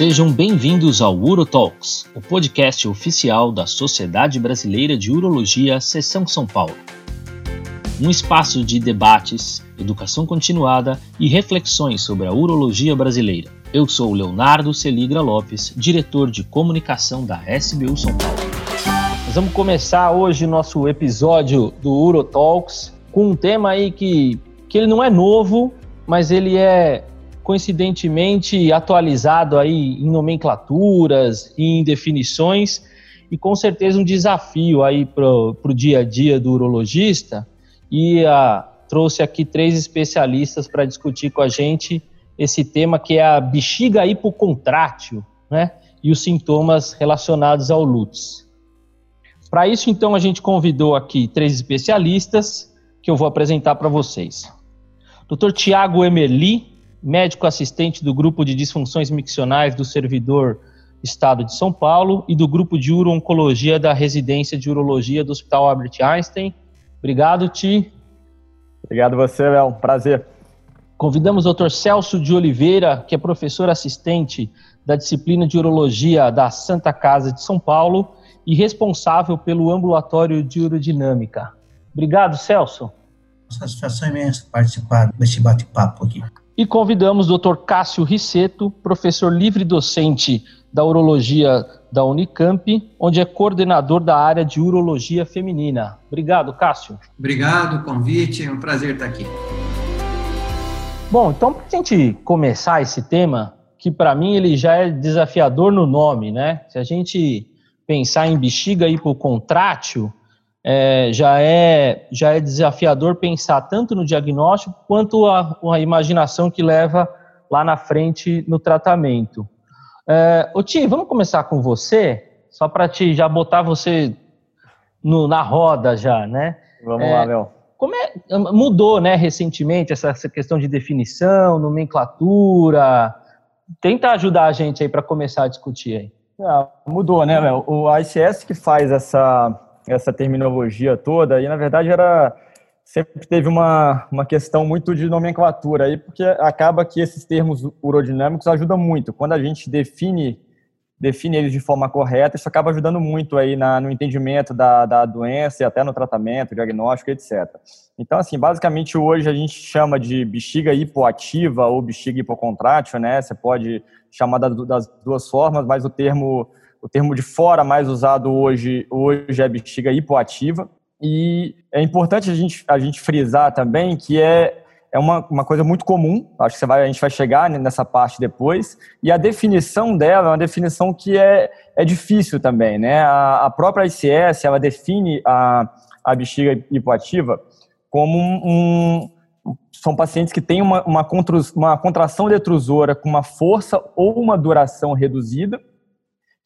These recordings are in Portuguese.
Sejam bem-vindos ao UroTalks, o podcast oficial da Sociedade Brasileira de Urologia, Seção São Paulo. Um espaço de debates, educação continuada e reflexões sobre a urologia brasileira. Eu sou Leonardo Celigra Lopes, diretor de comunicação da SBU São Paulo. Nós vamos começar hoje nosso episódio do UroTalks com um tema aí que, que ele não é novo, mas ele é coincidentemente atualizado aí em nomenclaturas e em definições e com certeza um desafio aí para o dia a dia do urologista e a, trouxe aqui três especialistas para discutir com a gente esse tema que é a bexiga hipocontrátil, né, e os sintomas relacionados ao LUTS. Para isso, então, a gente convidou aqui três especialistas que eu vou apresentar para vocês. Dr. Tiago Emerli, médico assistente do grupo de disfunções miccionais do servidor Estado de São Paulo e do grupo de uro-oncologia da residência de urologia do Hospital Albert Einstein. Obrigado, Ti. Obrigado você, Léo. Prazer. Convidamos o Dr. Celso de Oliveira, que é professor assistente da disciplina de urologia da Santa Casa de São Paulo e responsável pelo ambulatório de urodinâmica. Obrigado, Celso. Satisfação imensa participar desse bate-papo aqui. E convidamos o Dr. Cássio Risseto, professor livre docente da urologia da Unicamp, onde é coordenador da área de urologia feminina. Obrigado, Cássio. Obrigado, convite, é um prazer estar aqui. Bom, então para a gente começar esse tema, que para mim ele já é desafiador no nome, né? Se a gente pensar em bexiga hipocontrátil, é, já, é, já é desafiador pensar tanto no diagnóstico quanto a, a imaginação que leva lá na frente no tratamento. É, ô Ti, vamos começar com você, só para te já botar você no, na roda já, né? Vamos é, lá, Léo. Como é, mudou, né, recentemente essa, essa questão de definição, nomenclatura? Tenta ajudar a gente aí para começar a discutir aí. Ah, mudou, né, Léo? O ICS que faz essa essa terminologia toda, e na verdade era sempre teve uma, uma questão muito de nomenclatura aí, porque acaba que esses termos urodinâmicos ajudam muito. Quando a gente define define eles de forma correta, isso acaba ajudando muito aí na, no entendimento da, da doença e até no tratamento, diagnóstico, etc. Então, assim, basicamente hoje a gente chama de bexiga hipoativa ou bexiga hipocontrátil, né? Você pode chamar das duas formas, mas o termo o termo de fora mais usado hoje, hoje é bexiga hipoativa. E é importante a gente, a gente frisar também que é, é uma, uma coisa muito comum, acho que vai, a gente vai chegar nessa parte depois, e a definição dela é uma definição que é, é difícil também. Né? A, a própria ICS ela define a, a bexiga hipoativa como um, um são pacientes que têm uma, uma, uma contração detrusora com uma força ou uma duração reduzida,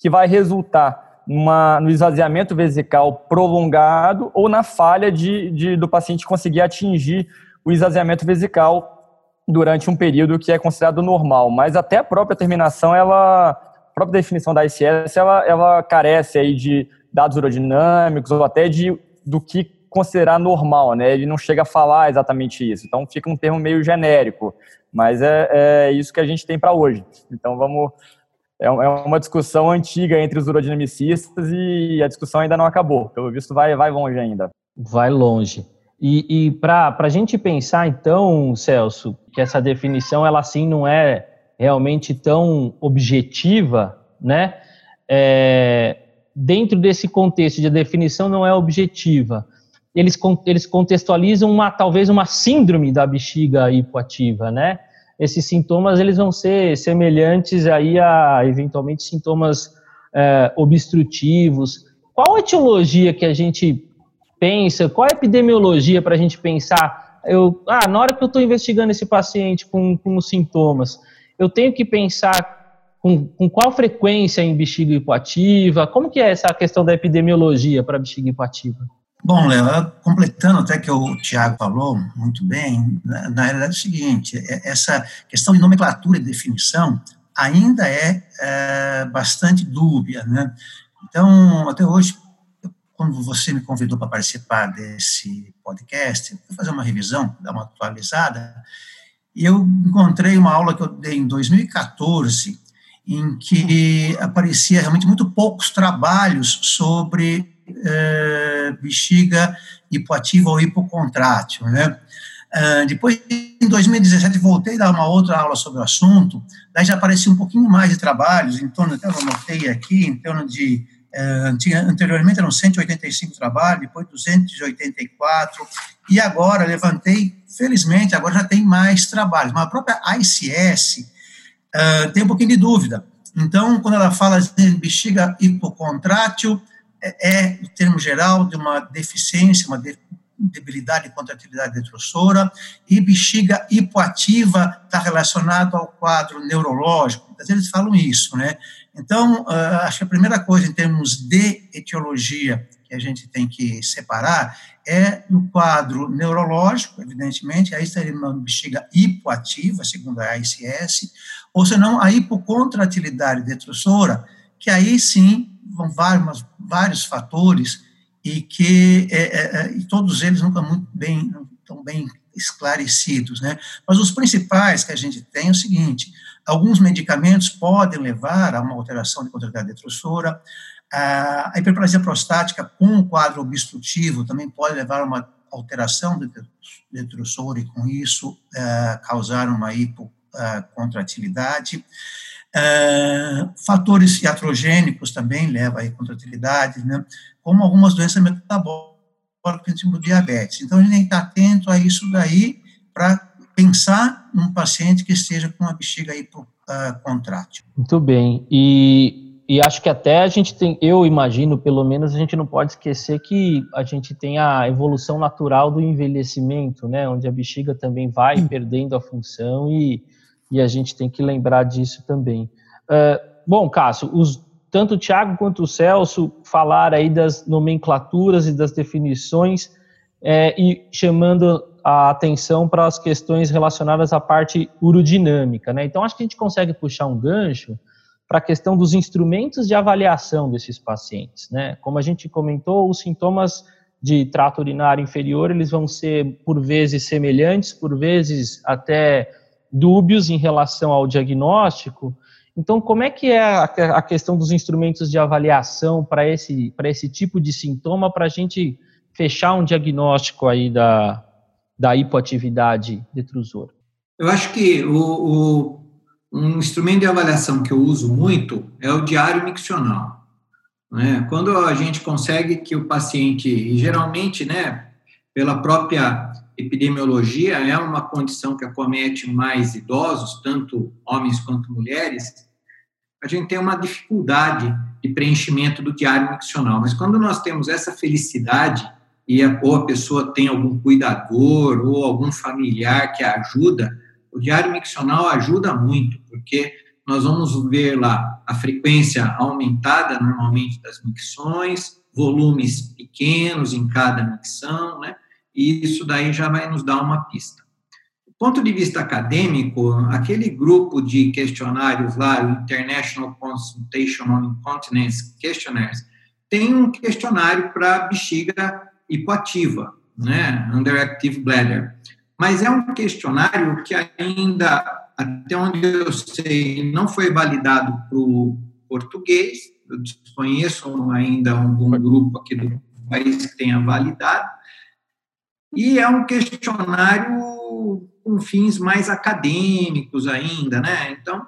que vai resultar numa, no esvaziamento vesical prolongado ou na falha de, de, do paciente conseguir atingir o esvaziamento vesical durante um período que é considerado normal. Mas até a própria terminação, ela, a própria definição da ICS, ela, ela carece aí de dados urodinâmicos ou até de do que considerar normal, né? Ele não chega a falar exatamente isso. Então fica um termo meio genérico, mas é, é isso que a gente tem para hoje. Então vamos é, é uma discussão antiga entre os urodinamicistas e a discussão ainda não acabou. Pelo visto, vai, vai longe ainda. Vai longe. E, e para a gente pensar, então, Celso, que essa definição, ela assim não é realmente tão objetiva, né? É, dentro desse contexto de a definição não é objetiva, eles, eles contextualizam uma, talvez uma síndrome da bexiga hipoativa, né? Esses sintomas eles vão ser semelhantes aí a eventualmente sintomas é, obstrutivos. Qual a etiologia que a gente pensa? Qual a epidemiologia para a gente pensar? Eu, ah, na hora que eu estou investigando esse paciente com, com os sintomas, eu tenho que pensar com, com, qual frequência em bexiga hipoativa? Como que é essa questão da epidemiologia para bexiga hipoativa? Bom, Léo, completando até que o Tiago falou muito bem, na, na realidade é o seguinte, é, essa questão de nomenclatura e definição ainda é, é bastante dúbia, né? Então, até hoje, quando você me convidou para participar desse podcast, eu fazer uma revisão, dar uma atualizada, eu encontrei uma aula que eu dei em 2014, em que aparecia realmente muito poucos trabalhos sobre é, bexiga hipoativa ou hipocontrátil, né? Uh, depois, em 2017, voltei a dar uma outra aula sobre o assunto, daí já aparecia um pouquinho mais de trabalhos, em torno, até eu anotei aqui, em torno de, uh, tinha, anteriormente eram 185 trabalhos, depois 284, e agora levantei, felizmente, agora já tem mais trabalhos, mas a própria ICS uh, tem um pouquinho de dúvida. Então, quando ela fala de bexiga hipocontrátil, é, é, em termo geral, de uma deficiência, uma de, debilidade e contratilidade detrusora, e bexiga hipoativa está relacionado ao quadro neurológico. Muitas vezes falam isso, né? Então, uh, acho que a primeira coisa em termos de etiologia que a gente tem que separar é no quadro neurológico, evidentemente, aí estaria uma bexiga hipoativa, segundo a ICS, ou senão a hipocontratilidade detrusora, que aí sim vão vários, vários fatores e que é, é, é, e todos eles nunca muito bem tão bem esclarecidos, né? Mas os principais que a gente tem é o seguinte: alguns medicamentos podem levar a uma alteração de contratilidade detrusora, a hiperplasia prostática com quadro obstrutivo também pode levar a uma alteração de detrusora e com isso uh, causar uma hipocontratilidade. Uh, fatores iatrogênicos também levam a contratilidade, né? como algumas doenças metabólicas, tipo diabetes. Então, a gente tem que estar atento a isso daí para pensar num paciente que esteja com a bexiga hipocontrátil. Muito bem. E, e acho que até a gente tem, eu imagino, pelo menos, a gente não pode esquecer que a gente tem a evolução natural do envelhecimento, né? Onde a bexiga também vai Sim. perdendo a função e, e a gente tem que lembrar disso também. Uh, bom, Cássio, os tanto o Tiago quanto o Celso falaram aí das nomenclaturas e das definições é, e chamando a atenção para as questões relacionadas à parte urodinâmica. Né? Então, acho que a gente consegue puxar um gancho para a questão dos instrumentos de avaliação desses pacientes. Né? Como a gente comentou, os sintomas de trato urinário inferior, eles vão ser, por vezes, semelhantes, por vezes até dúbios em relação ao diagnóstico, então, como é que é a, questão dos instrumentos de avaliação para esse, esse tipo de sintoma, para a gente fechar um diagnóstico aí da, da hipoatividade detrusora? Eu acho que o, o, um instrumento de avaliação que eu uso muito é o diário miccional. Né? Quando a gente consegue que o paciente, geralmente, né, pela própria epidemiologia, é uma condição que acomete mais idosos, tanto homens quanto mulheres, a gente tem uma dificuldade de preenchimento do diário miccional. Mas quando nós temos essa felicidade e a, ou a pessoa tem algum cuidador ou algum familiar que ajuda, o diário miccional ajuda muito, porque nós vamos ver lá a frequência aumentada normalmente das micções, volumes pequenos em cada micção, né? E isso daí já vai nos dar uma pista ponto de vista acadêmico, aquele grupo de questionários lá, o International Consultation on Incontinence Questionnaires, tem um questionário para bexiga hipoativa, né, underactive bladder. Mas é um questionário que ainda, até onde eu sei, não foi validado para o português. Eu desconheço ainda algum grupo aqui do país que tenha validado. E é um questionário com fins mais acadêmicos ainda, né? Então,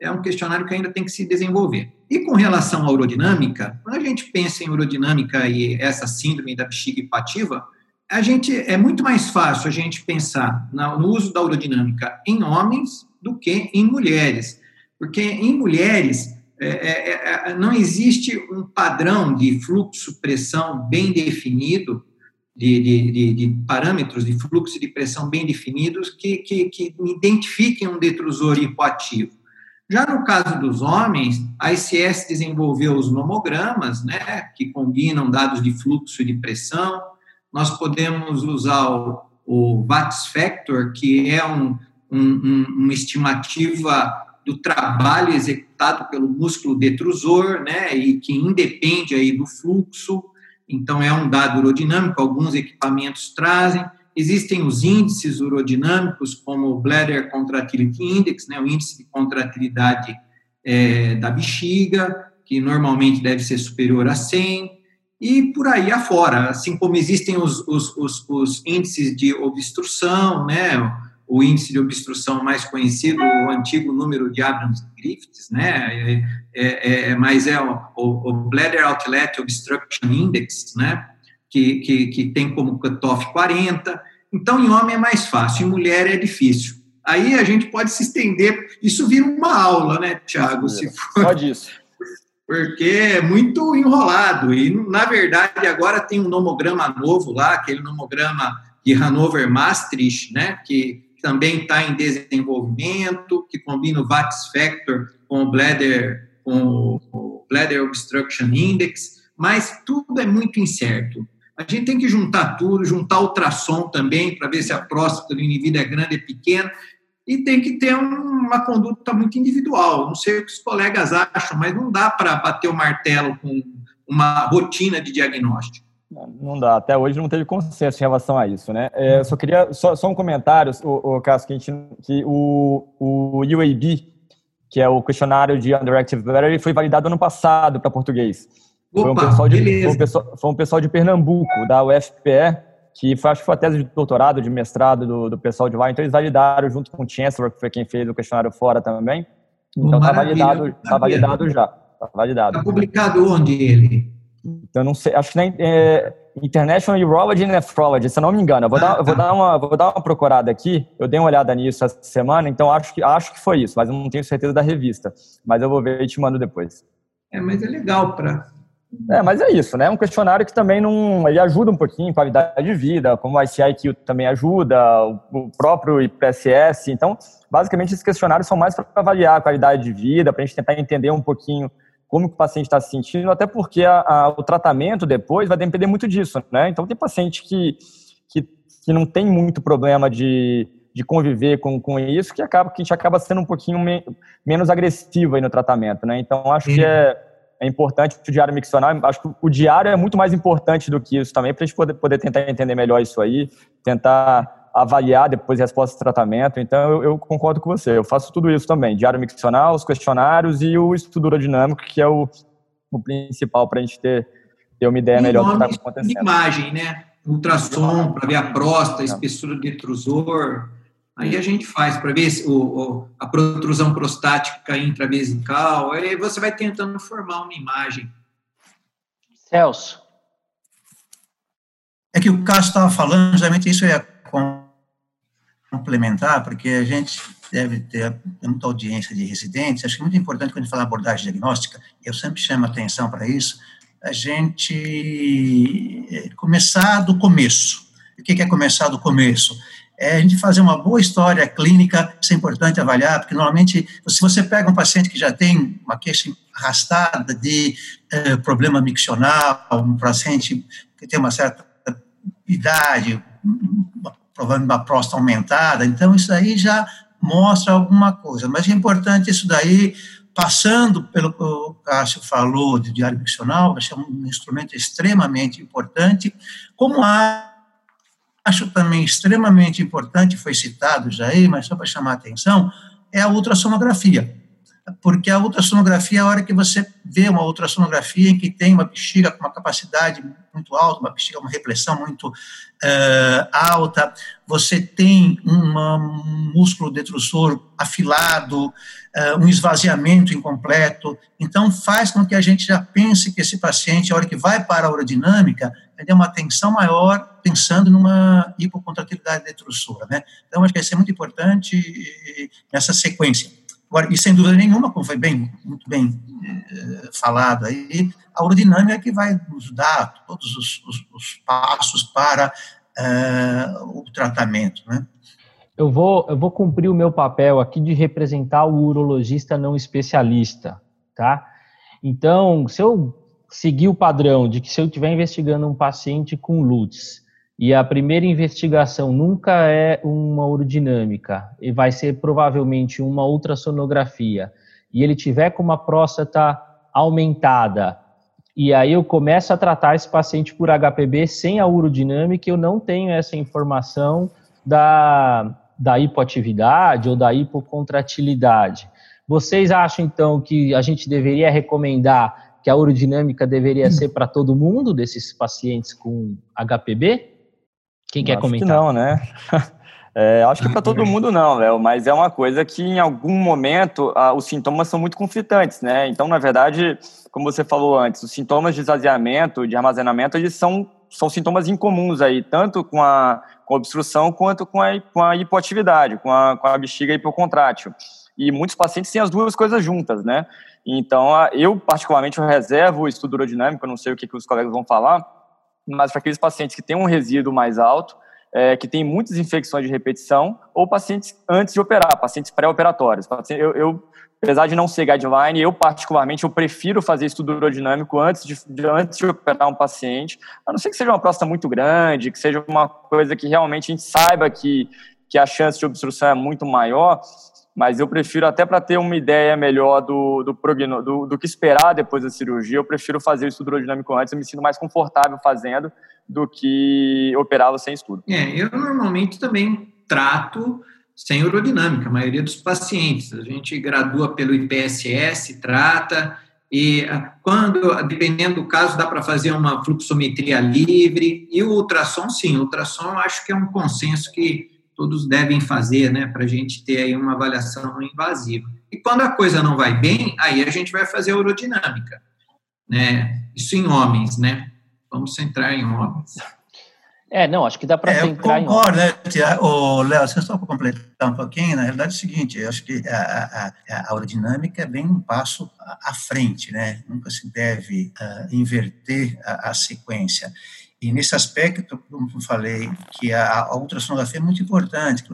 é um questionário que ainda tem que se desenvolver. E com relação à urodinâmica, quando a gente pensa em urodinâmica e essa síndrome da bexiga hipativa, a gente é muito mais fácil a gente pensar no uso da urodinâmica em homens do que em mulheres, porque em mulheres é, é, é, não existe um padrão de fluxo pressão bem definido de, de, de, parâmetros de fluxo de pressão bem definidos que, que, que identifiquem um detrusor hipoativo. Já no caso dos homens, a ICS desenvolveu os nomogramas, né, que combinam dados de fluxo e de pressão. Nós podemos usar o, o VATS Factor, que é um, um, uma estimativa do trabalho executado pelo músculo detrusor, né, e que independe aí do fluxo. Então, é um dado urodinâmico, alguns equipamentos trazem. Existem os índices urodinâmicos, como o Bladder Contractility Index, né, o índice de contratilidade é, da bexiga, que normalmente deve ser superior a 100, e por aí afora, assim como existem os, os, os, os índices de obstrução, né, o índice de obstrução mais conhecido, o antigo número de Abrams-Griffiths, né, é, é, é, mas é o, o, Bladder Outlet Obstruction Index, né, que, que, que tem como cutoff 40, então em homem é mais fácil, em mulher é difícil. Aí a gente pode se estender, isso vira uma aula, né, Tiago? Se for... Só disso porque é muito enrolado. E, na verdade, agora tem um nomograma novo lá, aquele nomograma de Hanover Maastricht, né, que também está em desenvolvimento, que combina o VAX Factor com o Bladder, com o Bladder Obstruction Index, mas tudo é muito incerto. A gente tem que juntar tudo, juntar ultrassom também, para ver se a próstata do indivíduo é grande ou pequena, e tem que ter uma conduta muito individual. Não sei o que os colegas acham, mas não dá para bater o martelo com uma rotina de diagnóstico. Não dá, até hoje não teve consenso em relação a isso, né? É, só queria, só, só um comentário, o, o caso que, a gente, que o, o UAB, que é o questionário de Underactive Bladder, foi validado ano passado para português. Opa, foi, um pessoal de, foi, um pessoal, foi um pessoal de Pernambuco, da UFPE, que foi, acho que foi a tese de doutorado, de mestrado do, do pessoal de lá, então eles validaram junto com o Chancellor, que foi quem fez o questionário fora também. Então está validado, tá validado já. Está validado. Está publicado onde ele? Então não sei, acho que na é, International Urology and Nephrology, se eu não me engano. Eu vou, ah, dar, tá. vou, dar uma, vou dar uma procurada aqui, eu dei uma olhada nisso essa semana, então acho que, acho que foi isso, mas eu não tenho certeza da revista. Mas eu vou ver e te mando depois. É, mas é legal para é, mas é isso, né? É um questionário que também não. Ele ajuda um pouquinho qualidade de vida, como o ICIQ também ajuda, o próprio IPSS. Então, basicamente, esses questionários são mais para avaliar a qualidade de vida, para a gente tentar entender um pouquinho como o paciente está se sentindo, até porque a, a, o tratamento depois vai depender muito disso, né? Então, tem paciente que, que, que não tem muito problema de, de conviver com, com isso, que acaba que a gente acaba sendo um pouquinho me, menos agressivo aí no tratamento, né? Então, acho que é é importante o diário miccional. Acho que o diário é muito mais importante do que isso também, para a gente poder, poder tentar entender melhor isso aí, tentar avaliar depois respostas de tratamento. Então, eu, eu, concordo com você. Eu faço tudo isso também: diário miccional, os questionários e o estudo dinâmico, que é o, o principal para a gente ter, ter uma ideia e melhor do que está acontecendo. Imagem, né? Ultrassom para ver a próstata, a espessura do detrusor Aí a gente faz para ver se o, o, a protrusão prostática intravesical, aí você vai tentando formar uma imagem. Celso. É que o Cássio estava falando, justamente isso ia complementar, porque a gente deve ter muita audiência de residentes, acho que é muito importante quando a gente fala abordagem diagnóstica, eu sempre chamo atenção para isso, a gente eh, começar do começo. O que é começar do começo? é a gente fazer uma boa história clínica, isso é importante avaliar, porque normalmente, se você pega um paciente que já tem uma queixa arrastada de eh, problema miccional, um paciente que tem uma certa idade, provavelmente uma próstata aumentada, então isso aí já mostra alguma coisa, mas é importante isso daí, passando pelo que o Cássio falou de diário miccional, vai ser um instrumento extremamente importante, como acho também extremamente importante, foi citado já aí, mas só para chamar a atenção, é a ultrassonografia. Porque a ultrassonografia é a hora que você vê uma ultrassonografia em que tem uma bexiga com uma capacidade muito alta, uma bexiga, uma repressão muito uh, alta, você tem um músculo detrusor afilado, uh, um esvaziamento incompleto, então faz com que a gente já pense que esse paciente, a hora que vai para a urodinâmica, ele tem uma tensão maior pensando numa hipocontratividade detrusora, né? Então, acho que isso é muito importante nessa sequência. Agora, e sem dúvida nenhuma, como foi bem, muito bem eh, falado aí, a urodinâmica é que vai nos dar todos os, os, os passos para eh, o tratamento, né? Eu vou, eu vou cumprir o meu papel aqui de representar o urologista não especialista, tá? Então, se eu seguir o padrão de que se eu estiver investigando um paciente com LUTS e a primeira investigação nunca é uma urodinâmica e vai ser provavelmente uma ultrassonografia e ele tiver com uma próstata aumentada e aí eu começo a tratar esse paciente por HPB sem a urodinâmica, eu não tenho essa informação da, da hipoatividade ou da hipocontratilidade. Vocês acham, então, que a gente deveria recomendar que a urodinâmica deveria ser para todo mundo, desses pacientes com HPB? Quem quer acho comentar? Que não, né? É, acho que para todo mundo não, Léo, mas é uma coisa que em algum momento ah, os sintomas são muito conflitantes, né? Então, na verdade, como você falou antes, os sintomas de esvaziamento, de armazenamento, eles são, são sintomas incomuns aí, tanto com a, com a obstrução quanto com a, com a hipoatividade, com a, com a bexiga hipocontrátil. E muitos pacientes têm as duas coisas juntas, né? Então, eu particularmente eu reservo o estudo urodinâmico, eu não sei o que, que os colegas vão falar, mas para aqueles pacientes que têm um resíduo mais alto, é, que têm muitas infecções de repetição, ou pacientes antes de operar, pacientes pré-operatórios. Eu, eu, apesar de não ser guideline, eu particularmente eu prefiro fazer estudo urodinâmico antes de, de, antes de operar um paciente, a não ser que seja uma próstata muito grande, que seja uma coisa que realmente a gente saiba que, que a chance de obstrução é muito maior, mas eu prefiro, até para ter uma ideia melhor do, do, do, do, que esperar depois da cirurgia, eu prefiro fazer o estudo aerodinâmico antes, eu me sinto mais confortável fazendo do que operá-lo sem estudo. É, eu normalmente também trato sem urodinâmica, a maioria dos pacientes. A gente gradua pelo IPSS, trata, e ah, quando, dependendo do caso, dá para fazer uma fluxometria livre, e o ultrassom, sim, o ultrassom acho que é um consenso que todos devem fazer, né, para a gente ter aí uma avaliação invasiva. E quando a coisa não vai bem, aí a gente vai fazer a urodinâmica, né? Isso em homens, né? Vamos centrar em homens. É, não, acho que dá para é, centrar eu concordo, né, o Léo, você só para completar um pouquinho, na realidade é o seguinte, eu acho que a, a, a urodinâmica é bem um passo à frente, né? Nunca se deve uh, inverter a, a sequência. E nesse aspecto, como eu falei, que a, a ultrassonografia é muito importante.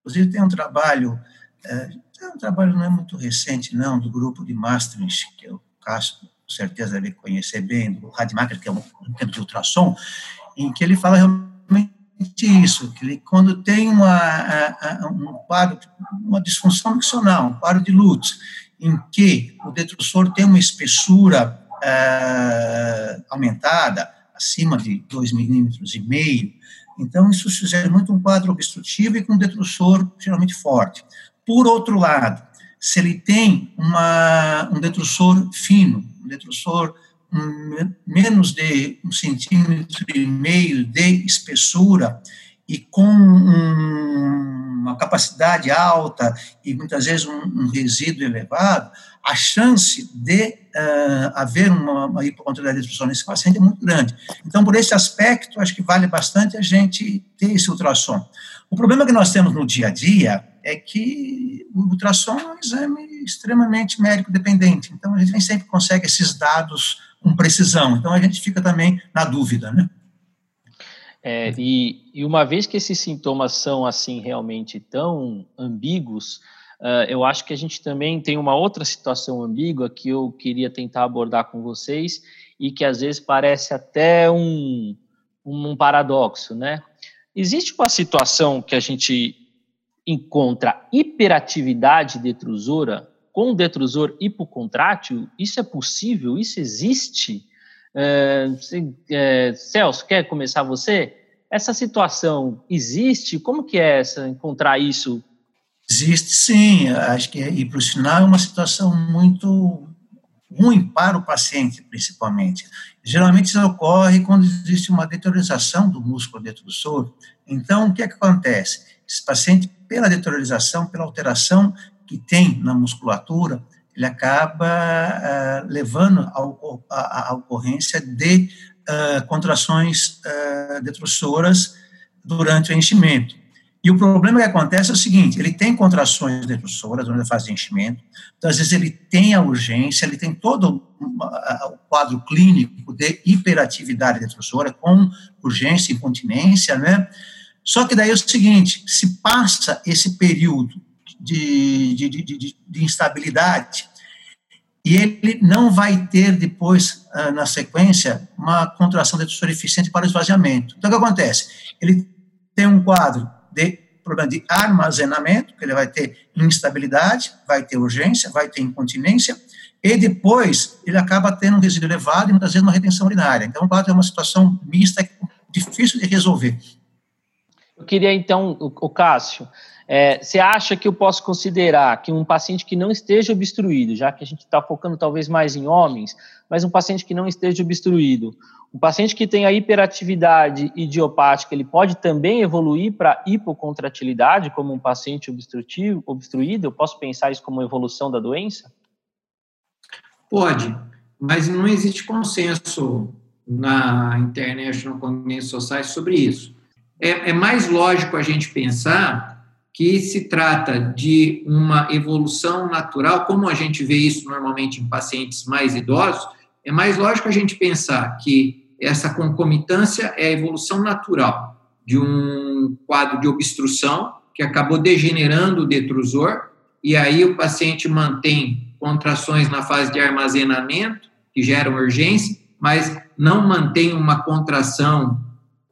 Inclusive, tem um trabalho, é, um trabalho não é muito recente, não, do grupo de Maastricht, que é o Cássio, com certeza deve conhecer bem, do Rademacher, que é um, tempo de ultrassom, em que ele fala realmente isso, que ele, quando tem uma, um quadro, uma disfunção miccional, um quadro de Lutz, em que o detrusor tem uma espessura é, aumentada, acima de 2 milímetros e meio. Então, isso sugere muito um quadro obstrutivo e com detrussor geralmente forte. Por outro lado, se ele tem uma, um detrussor fino, um detrussor um, menos de um centímetro e meio de espessura e com um, uma capacidade alta e muitas vezes um, um resíduo elevado, a chance de uh, haver uma, uma hipocontrolaridade de nesse paciente é muito grande. Então, por esse aspecto, acho que vale bastante a gente ter esse ultrassom. O problema que nós temos no dia a dia é que o ultrassom é um exame extremamente médico dependente. Então, a gente nem sempre consegue esses dados com precisão. Então, a gente fica também na dúvida, né? É, e, e uma vez que esses sintomas são assim realmente tão ambíguos, Uh, eu acho que a gente também tem uma outra situação ambígua que eu queria tentar abordar com vocês e que às vezes parece até um, um paradoxo, né? Existe uma situação que a gente encontra hiperatividade detrusora com detrusor hipocontrátil? Isso é possível? Isso existe? Uh, se, uh, Celso, quer começar você? Essa situação existe? Como que é essa, encontrar isso Existe sim, acho que, e para o sinal é uma situação muito ruim para o paciente, principalmente. Geralmente isso ocorre quando existe uma deteriorização do músculo detrusor. Então, o que, é que acontece? Esse paciente, pela deteriorização, pela alteração que tem na musculatura, ele acaba uh, levando à ocorrência de uh, contrações uh, detrussoras durante o enchimento. E o problema que acontece é o seguinte: ele tem contrações detrussoras durante a fase de enchimento, então, às vezes ele tem a urgência, ele tem todo o quadro clínico de hiperatividade detrussora, com urgência incontinência, né? Só que daí é o seguinte: se passa esse período de, de, de, de, de instabilidade, e ele não vai ter depois, ah, na sequência, uma contração detrussora eficiente para o esvaziamento. Então, o que acontece? Ele tem um quadro problema de armazenamento, que ele vai ter instabilidade, vai ter urgência, vai ter incontinência, e depois ele acaba tendo um resíduo elevado e muitas vezes uma retenção urinária. Então, o quadro é uma situação mista, difícil de resolver. Eu queria então, o Cássio, É, você acha que eu posso considerar que um paciente que não esteja obstruído, já que a gente está focando talvez mais em homens, mas um paciente que não esteja obstruído, um paciente que tem a hiperatividade idiopática, ele pode também evoluir para hipocontratilidade, como um paciente obstrutivo, obstruído? Eu posso pensar isso como evolução da doença? Pode, mas não existe consenso na International Congress Society sobre isso. É, é mais lógico a gente pensar que se trata de uma evolução natural, como a gente vê isso normalmente em pacientes mais idosos, é mais lógico a gente pensar que essa concomitância é a evolução natural de um quadro de obstrução que acabou degenerando o detrusor, e aí o paciente mantém contrações na fase de armazenamento, que geram urgência, mas não mantém uma contração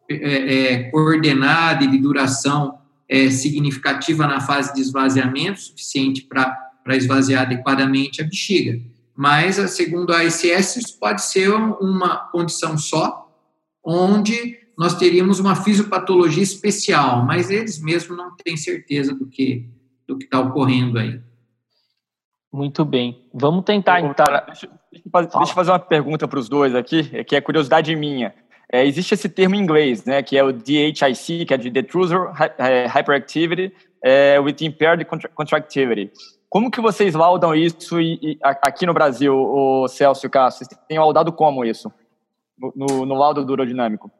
é, é, coordenada e de duração é, significativa na fase de esvaziamento, suficiente para esvaziar adequadamente a bexiga. Mas, segundo a ICS, isso pode ser uma condição só, onde nós teríamos uma fisiopatologia especial, mas eles mesmos não têm certeza do que do que está ocorrendo aí. Muito bem. Vamos tentar então. Deixa, deixa eu fazer uma pergunta para os dois aqui, que é curiosidade minha. É, existe esse termo em inglês, né, que é o DHIC, que é de Detrusor é, Hyperactivity é, with Impaired Contractivity. Como que vocês laudam isso e, e, aqui no Brasil, o Celso e Cássio? Vocês têm laudado como isso, no, no, no laudo do urodinâmico?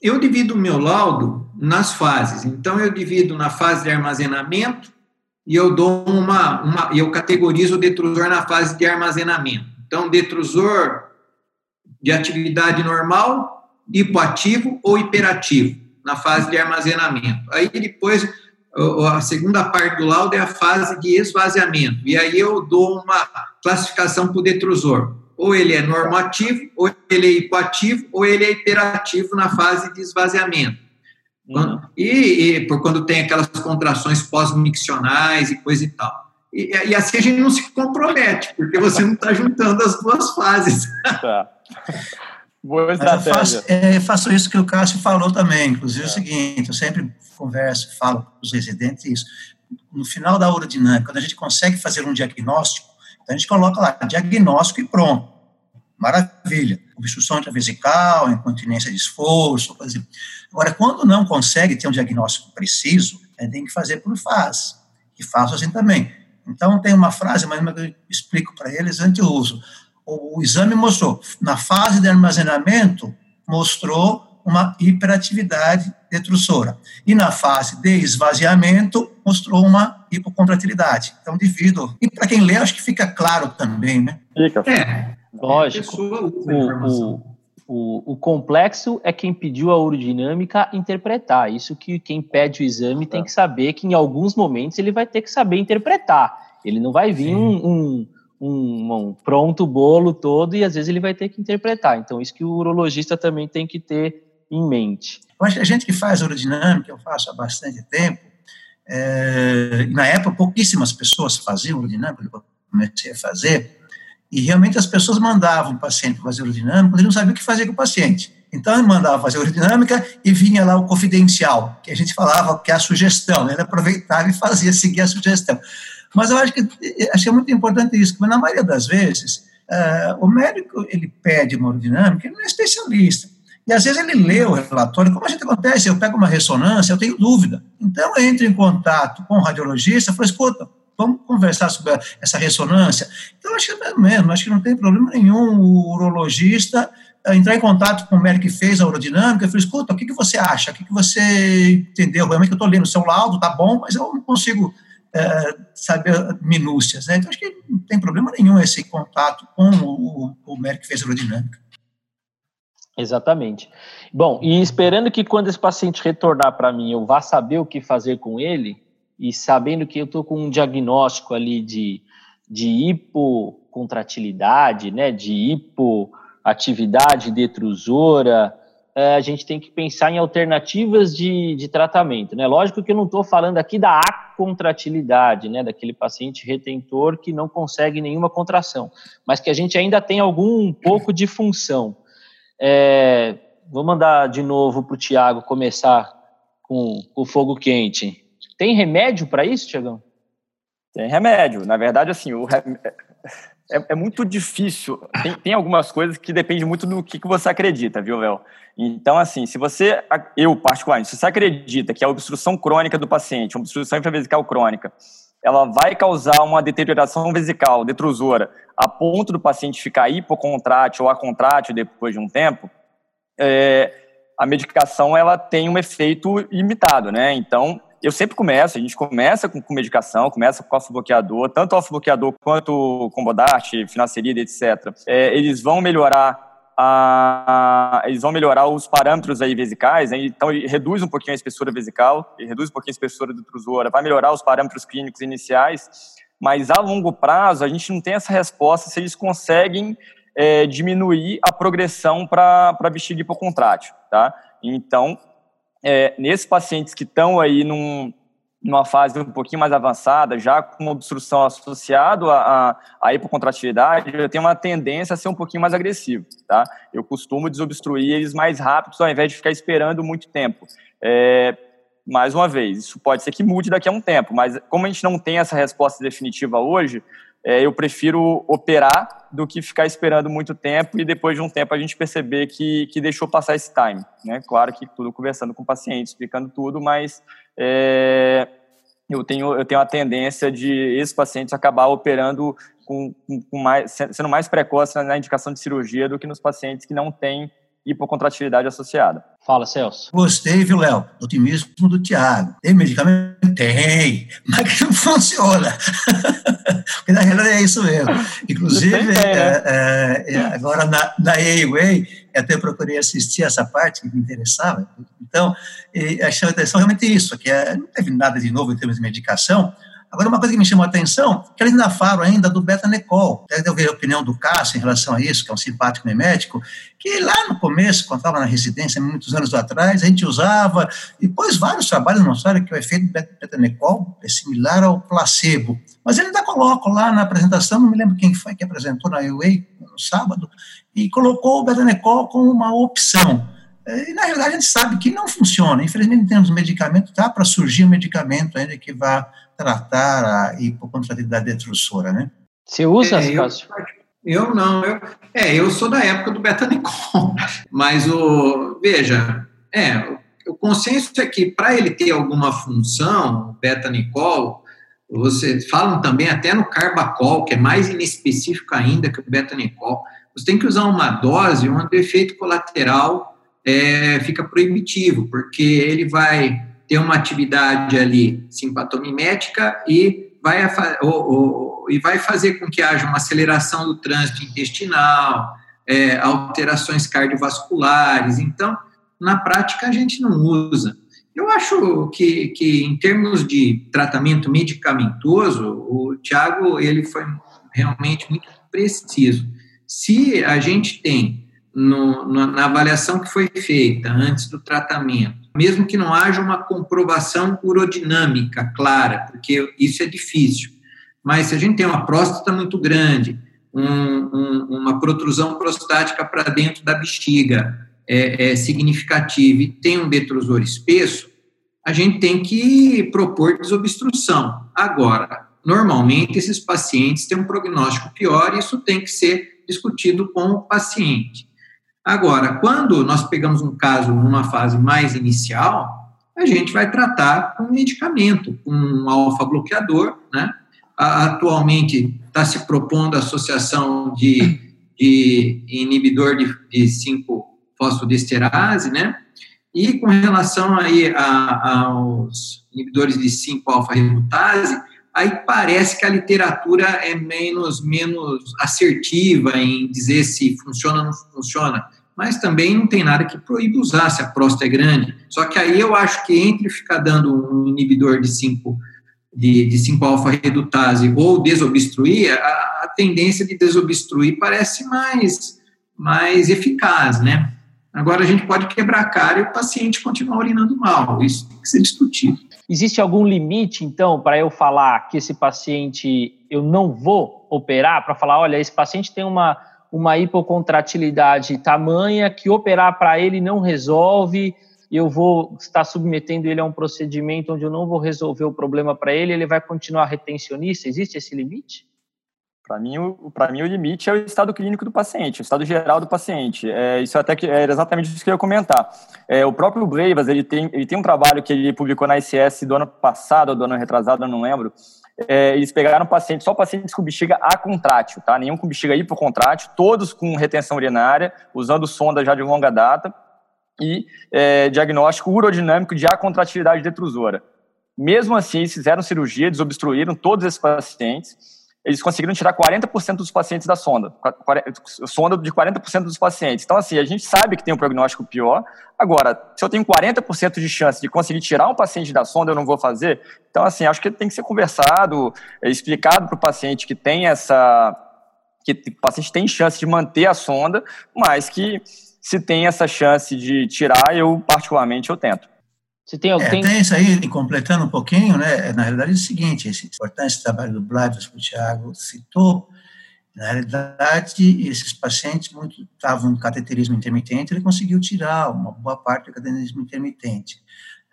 Eu divido o meu laudo nas fases. Então, eu divido na fase de armazenamento e eu dou uma, uma eu categorizo o detrusor na fase de armazenamento. Então, detrusor de atividade normal, hipoativo ou hiperativo, na fase de armazenamento. Aí depois, a segunda parte do laudo é a fase de esvaziamento. E aí eu dou uma classificação para o detrusor. Ou ele é normativo, ou ele é hipoativo, ou ele é hiperativo na fase de esvaziamento. Uhum. E, e, por quando tem aquelas contrações pós-miccionais e coisa e tal. E, e, assim a gente não se compromete, porque você não está juntando as duas fases. Tá. Boa estratégia. Eu faço, é, faço, isso que o Cássio falou também. Inclusive é. o seguinte, eu sempre converso, falo para os residentes isso. No final da urodinâmica, quando a gente consegue fazer um diagnóstico, então a gente coloca lá, diagnóstico e pronto. Maravilha. Obstrução intravesical, incontinência de esforço, coisa assim. Agora, quando não consegue ter um diagnóstico preciso, tem que fazer por fase. E faço assim também. Então, tem uma frase, mas eu explico para eles antes eu uso o, exame mostrou, na fase de armazenamento, mostrou uma hiperatividade detrusora. E na fase de esvaziamento, mostrou uma hipocontratilidade. Então, divido. E para quem lê, acho que fica claro também, né? Fica. É, lógico. O, o, o, o, complexo é quem pediu a urodinâmica interpretar. Isso que quem pede o exame tem que saber que em alguns momentos ele vai ter que saber interpretar. Ele não vai vir um, um um, um, pronto bolo todo e às vezes ele vai ter que interpretar. Então, isso que o urologista também tem que ter em mente. A gente que faz urodinâmica, eu faço há bastante tempo, é, na época pouquíssimas pessoas faziam urodinâmica, eu comecei a fazer, e realmente as pessoas mandavam o paciente fazer urodinâmica, ele não sabia o que fazer com o paciente. Então, ele mandava fazer urodinâmica e vinha lá o confidencial, que a gente falava que é a sugestão, ele aproveitava e fazia seguir a sugestão. Mas eu acho que, acho que é muito importante isso, porque na maioria das vezes, uh, o médico ele pede uma urodinâmica, ele não é especialista. E às vezes ele lê o relatório, como a gente acontece, eu pego uma ressonância, eu tenho dúvida. Então eu entro em contato com o radiologista falo, escuta, vamos conversar sobre essa ressonância. Então acho que é mesmo, acho que não tem problema nenhum o urologista eh, entrar em contato com o médico que fez a urodinâmica e falar, escuta, o que, que você acha? O que, que você entendeu? Realmente eu estou lendo o seu laudo, tá bom, mas eu não consigo é, saber minúcias. Né? Então, acho que não tem problema nenhum esse contato com o, o médico que fez aerodinâmica. Exatamente. Bom, e esperando que quando esse paciente retornar para mim, eu vá saber o que fazer com ele, e sabendo que eu estou com um diagnóstico ali de, de hipocontratilidade, né, de hipoatividade detrusora, a gente tem que pensar em alternativas de, de tratamento. Né? Lógico que eu não estou falando aqui da acontratilidade, né? daquele paciente retentor que não consegue nenhuma contração, mas que a gente ainda tem algum pouco de função. É, vou mandar de novo para o Tiago começar com o fogo quente. Tem remédio para isso, Tiagão? Tem remédio. Na verdade, assim, o re... é, é, muito difícil. Tem, tem, algumas coisas que dependem muito do que, que você acredita, viu, Léo? Então, assim, se você, eu particularmente, se você acredita que a obstrução crônica do paciente, uma obstrução infravesical crônica, ela vai causar uma deterioração vesical, detrusora, a ponto do paciente ficar hipocontrátil ou acontrátil depois de um tempo, é, a medicação ela tem um efeito limitado, né? Então, eu sempre começo, a gente começa com, com medicação, começa com alfa-bloqueador, tanto alfa-bloqueador quanto combodart, finasterida, etc. É, eles vão melhorar a, eles vão melhorar os parâmetros aí vesicais, né? então reduz um pouquinho a espessura vesical, reduz um pouquinho a espessura do trusora, vai melhorar os parâmetros clínicos iniciais, mas a longo prazo a gente não tem essa resposta se eles conseguem é, diminuir a progressão para a bexiga hipocontrátil, tá? Então, é, nesses pacientes que estão aí num, numa fase um pouquinho mais avançada, já com obstrução associada à, à hipocontratividade, eu tenho uma tendência a ser um pouquinho mais agressivo, tá? Eu costumo desobstruir eles mais rápido, ao invés de ficar esperando muito tempo. É, mais uma vez, isso pode ser que mude daqui a um tempo, mas como a gente não tem essa resposta definitiva hoje, é, eu prefiro operar do que ficar esperando muito tempo e depois de um tempo a gente perceber que, que deixou passar esse time. Né? Claro que tudo conversando com o paciente, explicando tudo, mas é, eu, tenho, eu tenho a tendência de esses pacientes acabar operando com, com mais, sendo mais precoce na indicação de cirurgia do que nos pacientes que não têm hipocontratividade associada. Fala, Celso. Gostei, viu, Léo? Otimismo do Tiago. Tem medicamento? Tem, mas que não funciona. Porque na realidade é isso mesmo. Inclusive, né? é, é, é, agora na, na até procurei assistir essa parte que me interessava. Então, achei a atenção realmente isso, que é, não teve nada de novo em termos de medicação, Agora, uma coisa que me chamou a atenção, que eles ainda falam ainda do beta-necol. Até eu vi a opinião do Cássio em relação a isso, que é um simpático médico, que lá no começo, quando estava na residência, muitos anos atrás, a gente usava, e depois vários trabalhos mostraram que o efeito do beta-necol é similar ao placebo. Mas ele ainda coloca lá na apresentação, não me lembro quem foi que apresentou na UA no sábado, e colocou o beta-necol como uma opção. É, e, na realidade, a gente sabe que não funciona. Infelizmente, em termos de medicamento, tá para surgir um medicamento ainda que vá tratar a hipocontratividade detrusora, né? Você usa, é, Cássio? Eu, eu, não. Eu, é, eu sou da época do betanicol. Mas, o, veja, é, o, o consenso é que para ele ter alguma função, o betanicol, você falam também até no carbacol, que é mais inespecífico ainda que o betanicol, você tem que usar uma dose onde o efeito colateral é, fica proibitivo, porque ele vai ter uma atividade ali simpatomimética e vai, ou, ou, e vai fazer com que haja uma aceleração do trânsito intestinal, é, alterações cardiovasculares. Então, na prática, a gente não usa. Eu acho que, que em termos de tratamento medicamentoso, o Tiago ele foi realmente muito preciso. Se a gente tem no, na avaliação que foi feita antes do tratamento, mesmo que não haja uma comprovação urodinâmica clara, porque isso é difícil, mas se a gente tem uma próstata muito grande, um, um, uma protrusão prostática para dentro da bexiga é, é significativa e tem um detrusor espesso, a gente tem que propor desobstrução. Agora, normalmente esses pacientes têm um prognóstico pior e isso tem que ser discutido com o paciente. Agora, quando nós pegamos um caso numa fase mais inicial, a gente vai tratar com medicamento, com um alfa-bloqueador, né? Atualmente está se propondo a associação de, de inibidor de, 5-fosfodiesterase, né? E com relação aí a, aos inibidores de 5-alfa-redutase, aí parece que a literatura é menos, menos assertiva em dizer se funciona ou não funciona, mas também não tem nada que proíba usar se a próstata é grande. Só que aí eu acho que entre ficar dando um inibidor de 5 de, de 5-alfa-redutase ou desobstruir, a, a, tendência de desobstruir parece mais, mais eficaz, né? Agora a gente pode quebrar a cara e o paciente continuar urinando mal. Isso tem que ser discutido. Existe algum limite, então, para eu falar que esse paciente eu não vou operar, para falar, olha, esse paciente tem uma, uma hipocontratilidade tamanha que operar para ele não resolve eu vou estar submetendo ele a um procedimento onde eu não vou resolver o problema para ele, ele vai continuar retencionista? Existe esse limite? Para mim, para mim, o limite é o estado clínico do paciente, o estado geral do paciente. É, isso até que era exatamente isso que eu ia comentar. É, o próprio Breivas, ele tem, ele tem um trabalho que ele publicou na ICS do ano passado, ou do ano retrasado, eu não lembro, é, eles pegaram pacientes, só pacientes com bexiga acontrátil, tá? Nenhum com bexiga hipocontrátil, todos com retenção urinária, usando sonda já de longa data, e é, diagnóstico urodinâmico de acontratilidade detrusora. Mesmo assim, eles fizeram cirurgia, desobstruíram todos esses pacientes, eles conseguiram tirar 40% dos pacientes da sonda, sonda de 40% dos pacientes. Então, assim, a gente sabe que tem um prognóstico pior. Agora, se eu tenho 40% de chance de conseguir tirar um paciente da sonda, eu não vou fazer. Então, assim, acho que tem que ser conversado, é, explicado para o paciente que tem essa. que o paciente tem chance de manter a sonda, mas que se tem essa chance de tirar, eu, particularmente, eu tento. Se tem alguém... É, tem isso aí, completando um pouquinho, né, na realidade é o seguinte, esse importante trabalho do Blades que o Thiago citou, na realidade, esses pacientes muito estavam em cateterismo intermitente, ele conseguiu tirar uma boa parte do cateterismo intermitente.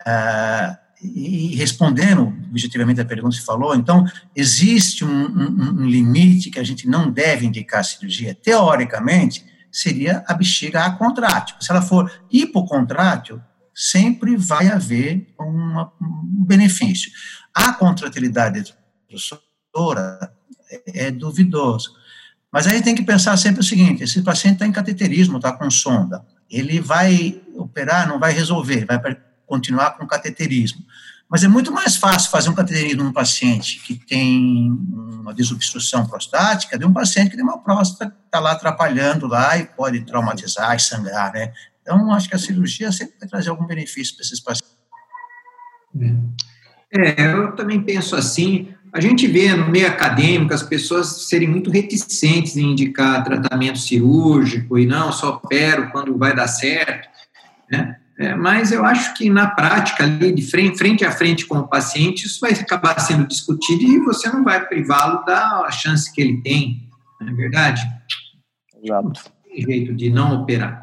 Ah, e respondendo objetivamente a pergunta que você falou, então, existe um, um, um, limite que a gente não deve indicar cirurgia. Teoricamente, seria a bexiga acontrátil. Se ela for hipocontrátil, sempre vai haver uma, um benefício. A contratilidade professora é, é duvidoso. Mas aí tem que pensar sempre o seguinte: esse paciente está em cateterismo, está com sonda, ele vai operar, não vai resolver, vai continuar com cateterismo. Mas é muito mais fácil fazer um cateterismo num paciente que tem uma desobstrução prostática de um paciente que tem uma próstata, está lá atrapalhando lá e pode traumatizar e sangrar, né? Então, acho que a cirurgia sempre vai trazer algum benefício para esses pacientes. É, eu também penso assim. A gente vê no meio acadêmico as pessoas serem muito reticentes em indicar tratamento cirúrgico e não só opero quando vai dar certo, né? É, mas eu acho que na prática, ali de frente, frente a frente com o paciente, isso vai acabar sendo discutido e você não vai privá-lo da chance que ele tem, não é verdade? Exato. Não tem jeito de não operar.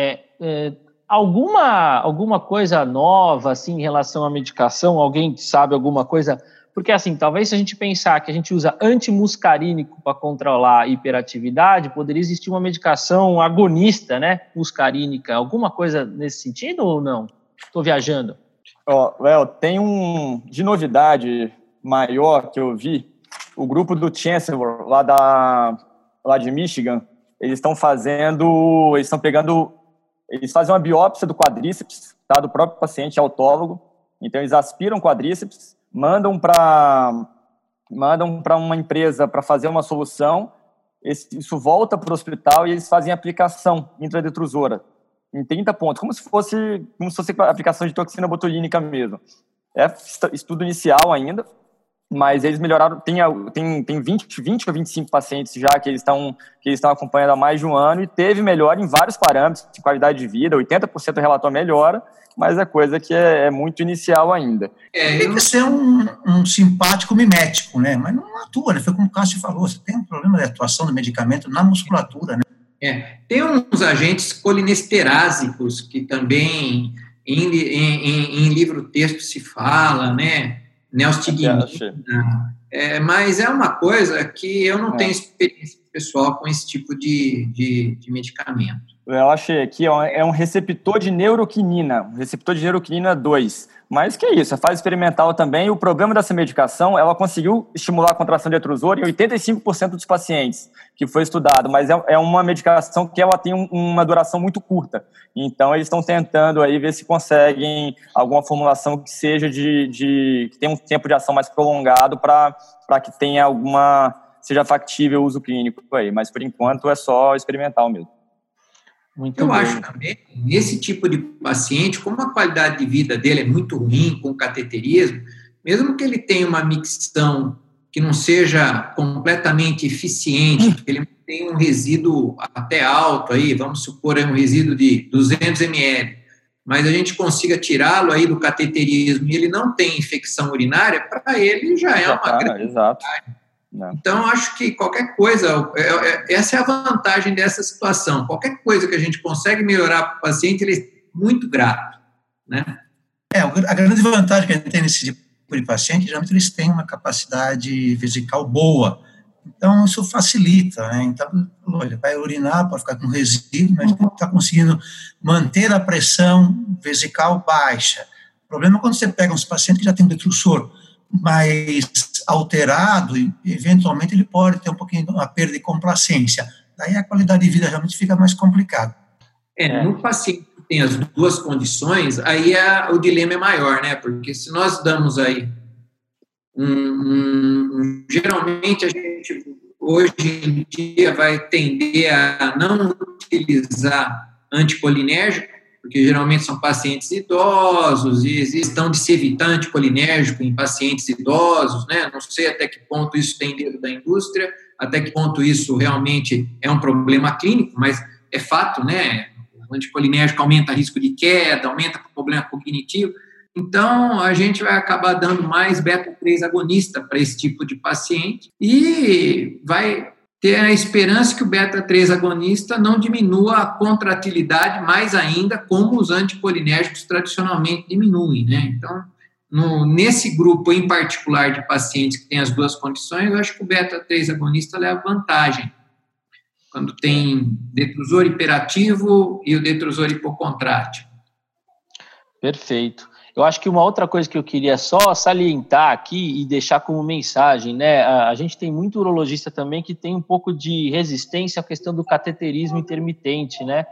É, é, alguma, alguma coisa nova assim em relação à medicação? Alguém sabe alguma coisa? Porque assim, talvez se a gente pensar que a gente usa antimuscarínico para controlar a hiperatividade, poderia existir uma medicação agonista, né, muscarínica, alguma coisa nesse sentido ou não? Estou viajando. Ó, oh, Léo, tem um de novidade maior que eu vi, o grupo do Chancellor lá da lá de Michigan, eles estão fazendo, eles estão pegando eles fazem uma biópsia do quadríceps, tá, do próprio paciente autólogo. Então, eles aspiram quadríceps, mandam para mandam para uma empresa para fazer uma solução. Isso volta para o hospital e eles fazem aplicação intradetrusora em 30 pontos, como se fosse como se fosse aplicação de toxina botulínica mesmo. É estudo inicial ainda, mas eles melhoraram, tem, tem, tem 20, 20 ou 25 pacientes já que eles estão que eles estão acompanhando há mais de um ano e teve melhora em vários parâmetros de qualidade de vida, 80% relatou melhora, mas é coisa que é, é muito inicial ainda. É, tem que ser um, um, simpático mimético, né? Mas não atua, né? Foi como o Cássio falou, você tem um problema de atuação do medicamento na musculatura, né? É, tem uns agentes colinesterásicos que também em, em, em, em livro-texto se fala, né? Neostignina. É, mas é uma coisa que eu não é. tenho experiência pessoal com esse tipo de, de, de medicamento. Eu achei aqui, ó, é um receptor de neuroquinina, um receptor de neuroquinina 2. Mas que é isso, é fase experimental também. O problema dessa medicação, ela conseguiu estimular a contração de etrusor em 85% dos pacientes que foi estudado, mas é, é uma medicação que ela tem um, uma duração muito curta. Então, eles estão tentando aí ver se conseguem alguma formulação que seja de, de que tenha um tempo de ação mais prolongado para que tenha alguma seja factível o uso clínico aí, mas por enquanto é só experimental mesmo. Muito eu bem. acho também, nesse tipo de paciente, como a qualidade de vida dele é muito ruim com cateterismo, mesmo que ele tenha uma micção que não seja completamente eficiente, que ele tenha um resíduo até alto aí, vamos supor, é um resíduo de 200 ml, mas a gente consiga tirá-lo aí do cateterismo e ele não tem infecção urinária, para ele já é uma tá, grande exato. Não. Então, acho que qualquer coisa, é, é, essa é a vantagem dessa situação. Qualquer coisa que a gente consegue melhorar para o paciente, ele muito grato, né? É, a grande vantagem que a gente tem nesse tipo de paciente, geralmente eles têm uma capacidade vesical boa, então isso facilita, né? Então, ele vai urinar, pode ficar com resíduo, mas está conseguindo manter a pressão vesical baixa. O problema é quando você pega uns pacientes que já têm um detrusor mais alterado, eventualmente ele pode ter um pouquinho uma perda de complacência. Daí a qualidade de vida realmente fica mais complicada. É, no paciente que tem as duas condições, aí é, o dilema é maior, né? Porque se nós damos aí um, um, geralmente a gente hoje em dia vai tender a não utilizar anticolinérgico, porque geralmente são pacientes idosos e estão de se evitar anticolinérgico em pacientes idosos, né? Não sei até que ponto isso tem dentro da indústria, até que ponto isso realmente é um problema clínico, mas é fato, né? O anticolinérgico aumenta risco de queda, aumenta problema cognitivo. Então, a gente vai acabar dando mais beta-3 agonista para esse tipo de paciente e vai ter a esperança que o beta-3 agonista não diminua a contratilidade mais ainda, como os anticolinérgicos tradicionalmente diminuem, né? Então, no, nesse grupo em particular de pacientes que têm as duas condições, eu acho que o beta-3 agonista leva vantagem. Quando tem detrusor hiperativo e o detrusor hipocontrátil. Perfeito. Eu acho que uma outra coisa que eu queria só salientar aqui e deixar como mensagem, né? A, a, gente tem muito urologista também que tem um pouco de resistência à questão do cateterismo intermitente, né?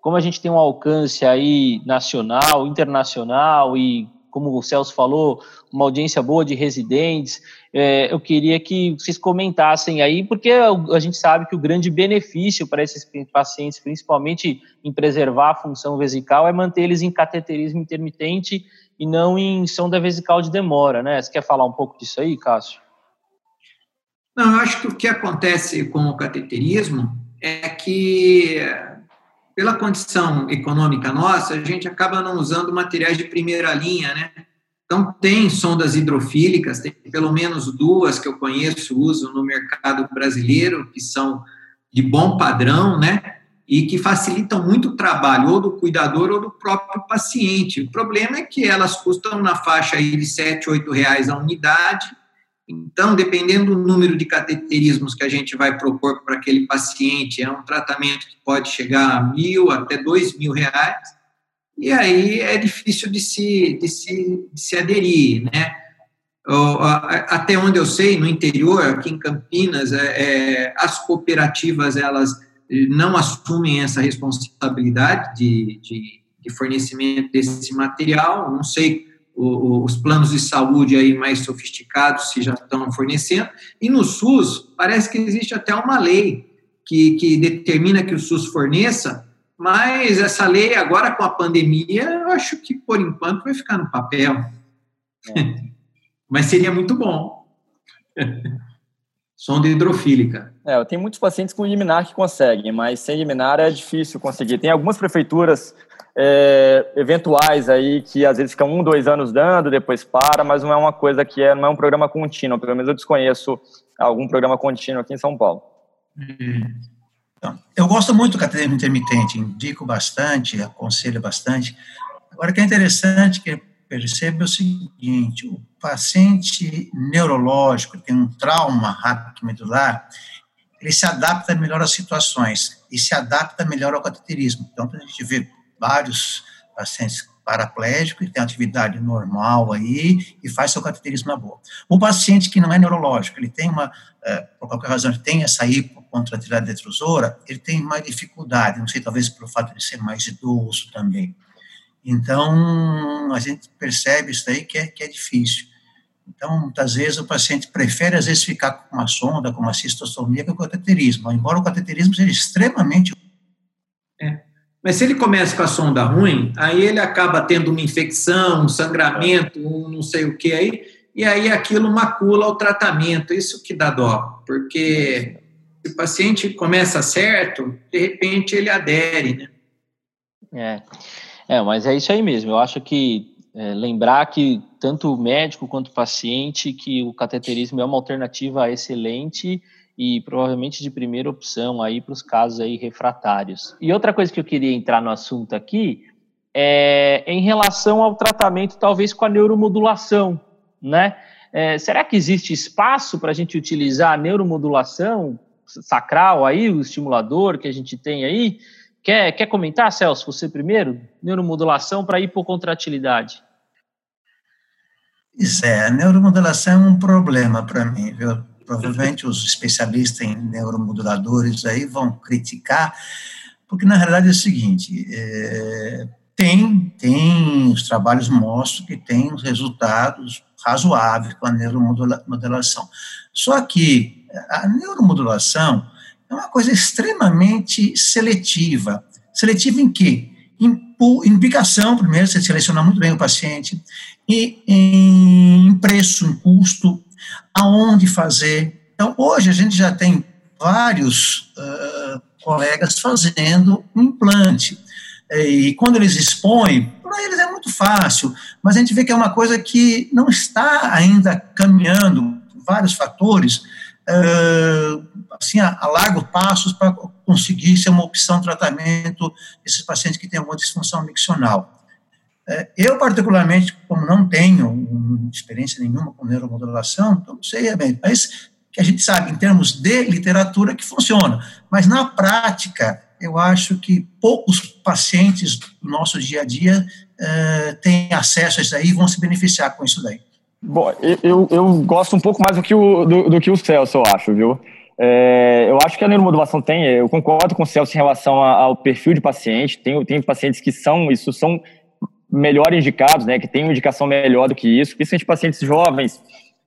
Como a gente tem um alcance aí nacional, internacional e como o Celso falou, uma audiência boa de residentes. É, eu queria que vocês comentassem aí, porque a gente sabe que o grande benefício para esses pacientes, principalmente em preservar a função vesical, é manter eles em cateterismo intermitente e não em sonda vesical de demora, né? Você quer falar um pouco disso aí, Cássio? Não, eu acho que o que acontece com o cateterismo é que pela condição econômica nossa, a gente acaba não usando materiais de primeira linha, né? Então, tem sondas hidrofílicas, tem pelo menos duas que eu conheço, uso no mercado brasileiro, que são de bom padrão, né? E que facilitam muito o trabalho, ou do cuidador ou do próprio paciente. O problema é que elas custam na faixa aí de 7, 8 reais a unidade, então, dependendo do número de cateterismos que a gente vai propor para aquele paciente, é um tratamento que pode chegar a mil até dois mil reais, e aí é difícil de se, de se, de se aderir, né? Até onde eu sei, no interior, aqui em Campinas, é, é, as cooperativas elas não assumem essa responsabilidade de, de, de fornecimento desse material. Não sei os planos de saúde aí mais sofisticados se já estão fornecendo. E no SUS, parece que existe até uma lei que, que determina que o SUS forneça, mas essa lei, agora com a pandemia, eu acho que por enquanto vai ficar no papel. É. mas seria muito bom. Sonda hidrofílica. É, eu tenho muitos pacientes com liminar que conseguem, mas sem liminar é difícil conseguir. Tem algumas prefeituras é, eventuais aí que às vezes ficam um, dois anos dando, depois para, mas não é uma coisa que é, não é um programa contínuo, pelo menos eu desconheço algum programa contínuo aqui em São Paulo. Então, eu gosto muito do cateterismo intermitente, indico bastante, aconselho bastante. Agora, o que é interessante que percebe é o seguinte, o paciente neurológico tem um trauma rápido medular, ele se adapta melhor às situações e se adapta melhor ao cateterismo. Então, a gente vê vários pacientes paraplégicos e tem atividade normal aí e faz seu cateterismo na boa. O paciente que não é neurológico, ele tem uma, é, por qualquer razão, ele tem essa hipocontratilidade detrusora, ele tem mais dificuldade, não sei, talvez pelo fato de ser mais idoso também. Então, a gente percebe isso aí que é, que é difícil. Então, muitas vezes o paciente prefere, às vezes, ficar com uma sonda, com uma cistostomia, que o cateterismo, embora o cateterismo seja extremamente mas se ele começa com a sonda ruim, aí ele acaba tendo uma infecção, um sangramento, um não sei o que aí, e aí aquilo macula o tratamento. Isso que dá dó, porque se o paciente começa certo, de repente ele adere, né? É, é mas é isso aí mesmo. Eu acho que é, lembrar que tanto o médico quanto o paciente que o cateterismo é uma alternativa excelente e provavelmente de primeira opção aí para os casos aí refratários. E outra coisa que eu queria entrar no assunto aqui é, em relação ao tratamento, talvez com a neuromodulação, né? É, será que existe espaço para a gente utilizar a neuromodulação sacral aí, o estimulador que a gente tem aí? Quer, quer comentar, Celso, você primeiro? Neuromodulação para hipocontratilidade. Pois é, a neuromodulação é um problema para mim, viu? Provavelmente os especialistas em neuromoduladores aí vão criticar, porque na realidade é o seguinte, é, tem, tem, os trabalhos mostram que tem os resultados razoáveis com a neuromodulação. Só que a neuromodulação é uma coisa extremamente seletiva. Seletiva em quê? Em indicação, primeiro, você seleciona muito bem o paciente, e em preço, em custo, aonde fazer. Então, hoje a gente já tem vários uh, colegas fazendo implante. E quando eles expõem, para eles é muito fácil, mas a gente vê que é uma coisa que não está ainda caminhando, vários fatores, assim, a, a largos passos para conseguir ser uma opção de tratamento desses pacientes que têm alguma disfunção miccional. É, eu, particularmente, como não tenho experiência nenhuma com neuromodulação, então não sei é mas que a gente sabe, em termos de literatura, que funciona. Mas, na prática, eu acho que poucos pacientes do nosso dia a dia é, têm acesso a isso aí e vão se beneficiar com isso daí. Bom, eu, eu gosto um pouco mais do que o, do, do que o Celso, eu acho, viu? É, eu acho que a neuromodulação tem, eu concordo com o Celso em relação ao perfil de paciente, tem, tem pacientes que são, isso são melhor indicados, né, que têm uma indicação melhor do que isso, principalmente pacientes jovens,